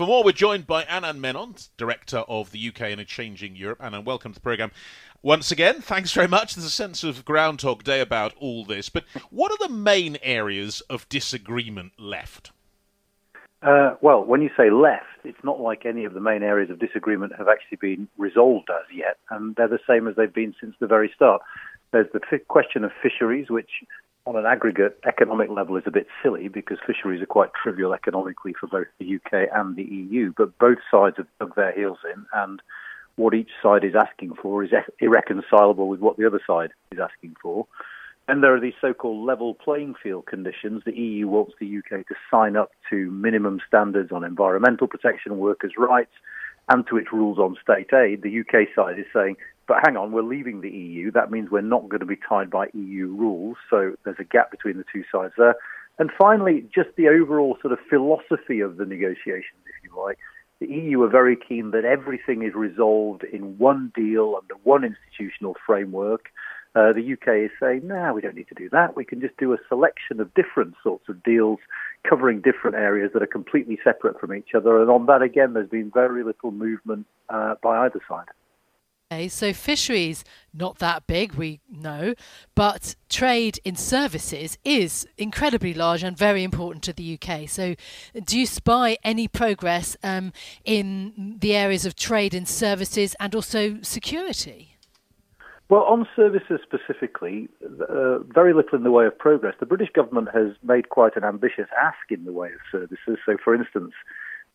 For more, we're joined by Anand Menon, Director of the UK in a Changing Europe. Anand, welcome to the programme. Once again, thanks very much. There's a sense of Groundhog Day about all this, but what are the main areas of disagreement left? Uh, well, when you say left, it's not like any of the main areas of disagreement have actually been resolved as yet, and they're the same as they've been since the very start. There's the f- question of fisheries, which on an aggregate economic level is a bit silly because fisheries are quite trivial economically for both the UK and the EU, but both sides have dug their heels in, and what each side is asking for is irreconcilable with what the other side is asking for. And there are these so-called level playing field conditions. The EU wants the UK to sign up to minimum standards on environmental protection, workers' rights, and to its rules on state aid. The UK side is saying, but hang on, we're leaving the EU. That means we're not going to be tied by EU rules. So there's a gap between the two sides there. And finally, just the overall sort of philosophy of the negotiations, if you like. The EU are very keen that everything is resolved in one deal under one institutional framework. Uh, the UK is saying, no, we don't need to do that. We can just do a selection of different sorts of deals covering different areas that are completely separate from each other. And on that, again, there's been very little movement uh, by either side. Okay, so fisheries not that big, we know, but trade in services is incredibly large and very important to the UK. So, do you spy any progress um, in the areas of trade in services and also security? Well, on services specifically, uh, very little in the way of progress. The British government has made quite an ambitious ask in the way of services. So, for instance,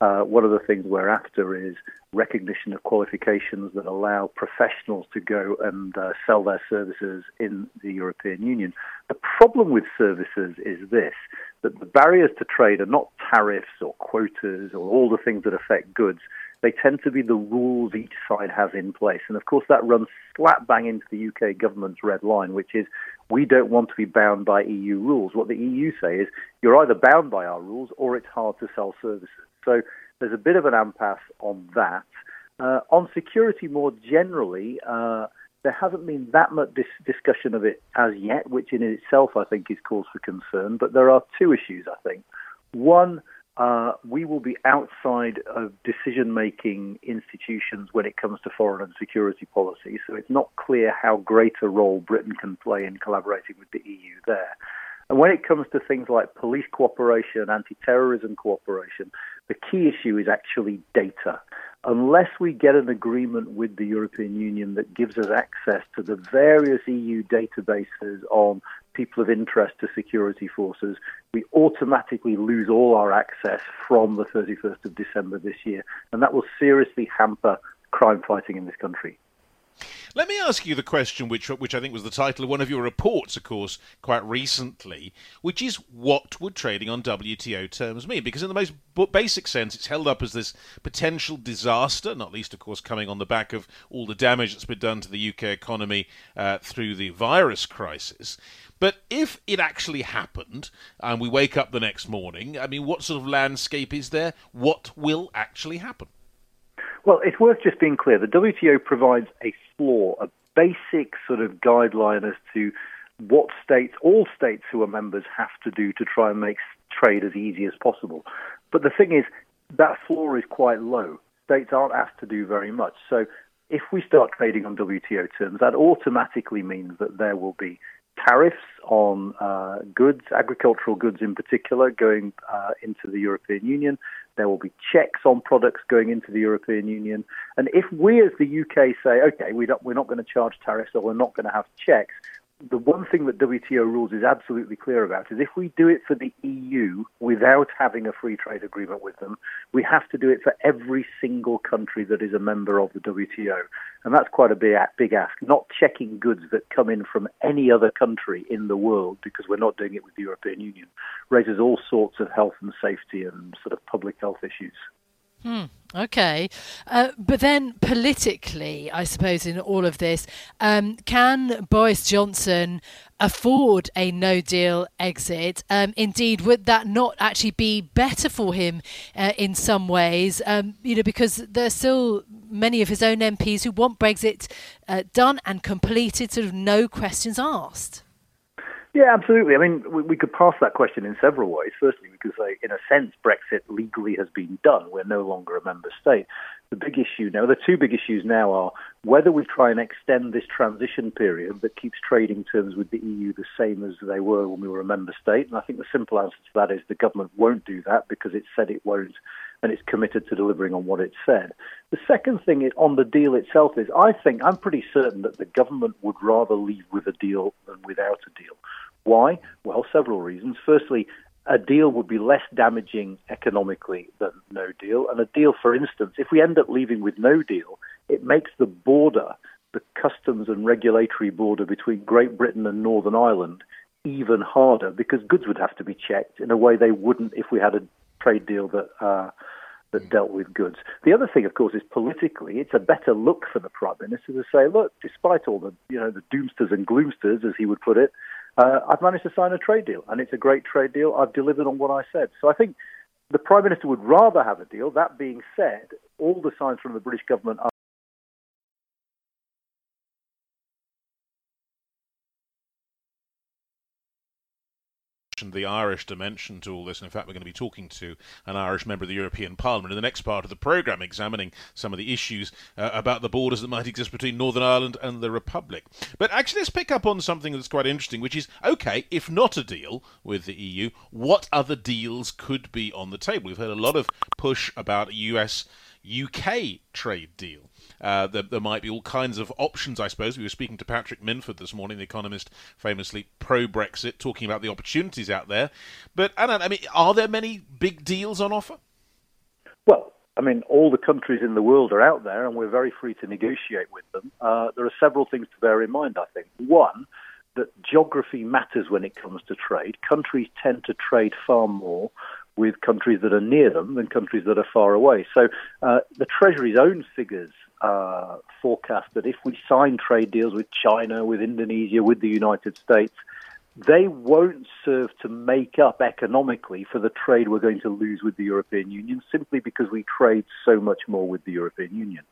uh, one of the things we're after is recognition of qualifications that allow professionals to go and uh, sell their services in the European Union. The problem with services is this that the barriers to trade are not tariffs or quotas or all the things that affect goods they tend to be the rules each side has in place. And of course, that runs slap bang into the UK government's red line, which is we don't want to be bound by EU rules. What the EU say is you're either bound by our rules or it's hard to sell services. So there's a bit of an impasse on that. Uh, on security more generally, uh, there hasn't been that much dis- discussion of it as yet, which in itself I think is cause for concern. But there are two issues, I think. One, uh, we will be outside of decision making institutions when it comes to foreign and security policy. So it's not clear how great a role Britain can play in collaborating with the EU there. And when it comes to things like police cooperation, anti terrorism cooperation, the key issue is actually data. Unless we get an agreement with the European Union that gives us access to the various EU databases on people of interest to security forces, we automatically lose all our access from the 31st of December this year. And that will seriously hamper crime fighting in this country. Let me ask you the question, which which I think was the title of one of your reports, of course, quite recently, which is what would trading on WTO terms mean? Because in the most basic sense, it's held up as this potential disaster, not least, of course, coming on the back of all the damage that's been done to the UK economy uh, through the virus crisis. But if it actually happened and we wake up the next morning, I mean, what sort of landscape is there? What will actually happen? Well, it's worth just being clear. The WTO provides a floor, a basic sort of guideline as to what states, all states who are members, have to do to try and make trade as easy as possible. But the thing is, that floor is quite low. States aren't asked to do very much. So if we start trading on WTO terms, that automatically means that there will be tariffs on uh, goods, agricultural goods in particular, going uh, into the European Union. There will be checks on products going into the European Union. And if we as the UK say, okay, we we're not going to charge tariffs or we're not going to have checks, the one thing that WTO rules is absolutely clear about is if we do it for the EU without having a free trade agreement with them, we have to do it for every single country that is a member of the WTO. And that's quite a big, big ask. Not checking goods that come in from any other country in the world, because we're not doing it with the European Union, raises all sorts of health and safety and sort of public health issues. Hmm. Okay, uh, but then politically, I suppose in all of this, um, can Boris Johnson afford a No Deal exit? Um, indeed, would that not actually be better for him uh, in some ways? Um, you know, because there are still many of his own MPs who want Brexit uh, done and completed, sort of no questions asked. Yeah, absolutely. I mean, we, we, could pass that question in several ways. Firstly, say, in a sense, Brexit legally has been done. We're no longer a member state. The big issue now, the two big issues now are whether we try and extend this transition period that keeps trading terms with the EU the same as they were when we were a member state. And I think the simple answer to that is the government won't do that because it said it won't and it's committed to delivering on what it said. The second thing is, on the deal itself is I think, I'm pretty certain that the government would rather leave with a deal than without a deal. Why? Well, several reasons. Firstly, a deal would be less damaging economically than no deal. And a deal, for instance, if we end up leaving with no deal, it makes the border, the customs and regulatory border between Great Britain and Northern Ireland, even harder because goods would have to be checked in a way they wouldn't if we had a trade deal that uh, that dealt with goods. The other thing, of course, is politically, it's a better look for the prime minister to say, look, despite all the you know the doomsters and gloomsters, as he would put it, uh, I've managed to sign a trade deal, and it's a great trade deal. I've delivered on what I said. So I think the prime minister would rather have a deal. That being said, all the signs from the British government are the Irish dimension to all this. And in fact, we're going to be talking to an Irish member of the European Parliament in the next part of the programme, examining some of the issues uh, about the borders that might exist between Northern Ireland and the Republic. But actually, let's pick up on something that's quite interesting, which is okay, if not a deal with the EU, what other deals could be on the table? We've heard a lot of push about US UK trade deal. Uh, there, there, might be all kinds of options, I suppose. We were speaking to Patrick Minford this morning, the economist famously pro Brexit, talking about the opportunities out there. But, Anand, I mean, are there many big deals on offer? Well, I mean, all the countries in the world are out there, and we're very free to negotiate with them. Uh, there are several things to bear in mind, I think. One, that geography matters when it comes to trade. Countries tend to trade far more with countries that are near them than countries that are far away. So uh, the Treasury's own figures uh, forecast that if we sign trade deals with China, with Indonesia, with the United States, they won't serve to make up economically for the trade we're going to lose with the European Union simply because we trade so much more with the European Union.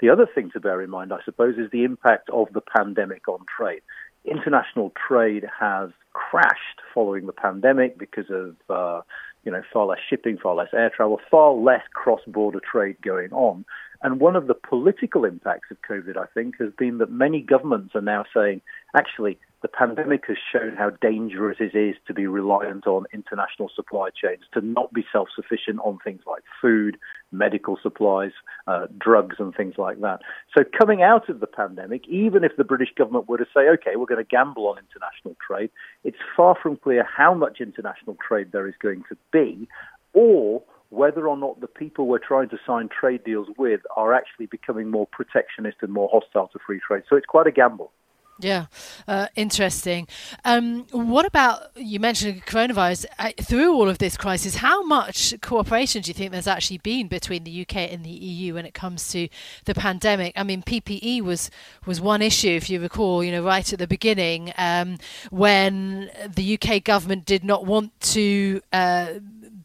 The other thing to bear in mind, I suppose, is the impact of the pandemic on trade. International trade has crashed following the pandemic because of uh, you know far less shipping, far less air travel, far less cross-border trade going on. And one of the political impacts of COVID, I think, has been that many governments are now saying, actually, the pandemic has shown how dangerous it is to be reliant on international supply chains, to not be self sufficient on things like food, medical supplies, uh, drugs, and things like that. So, coming out of the pandemic, even if the British government were to say, okay, we're going to gamble on international trade, it's far from clear how much international trade there is going to be or whether or not the people we're trying to sign trade deals with are actually becoming more protectionist and more hostile to free trade. So it's quite a gamble. Yeah, uh, interesting. Um, what about you mentioned coronavirus? Uh, through all of this crisis, how much cooperation do you think there's actually been between the UK and the EU when it comes to the pandemic? I mean, PPE was was one issue, if you recall, you know, right at the beginning um, when the UK government did not want to. Uh,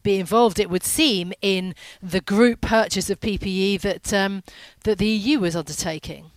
be involved, it would seem, in the group purchase of PPE that um, that the EU was undertaking.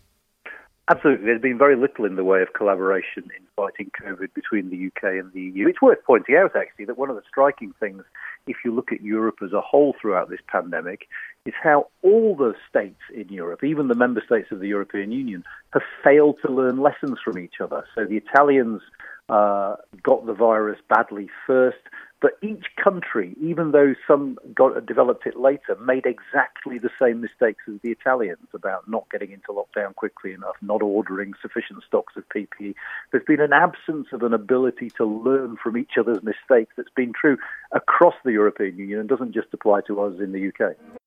Absolutely. There's been very little in the way of collaboration in fighting COVID between the UK and the EU. It's worth pointing out, actually, that one of the striking things, if you look at Europe as a whole throughout this pandemic, is how all the states in Europe, even the member states of the European Union, have failed to learn lessons from each other. So the Italians uh, got the virus badly first. But each country, even though some got developed it later, made exactly the same mistakes as the Italians about not getting into lockdown quickly enough, not ordering sufficient stocks of PPE. There's been an absence of an ability to learn from each other's mistakes that's been true across the European Union and doesn't just apply to us in the UK.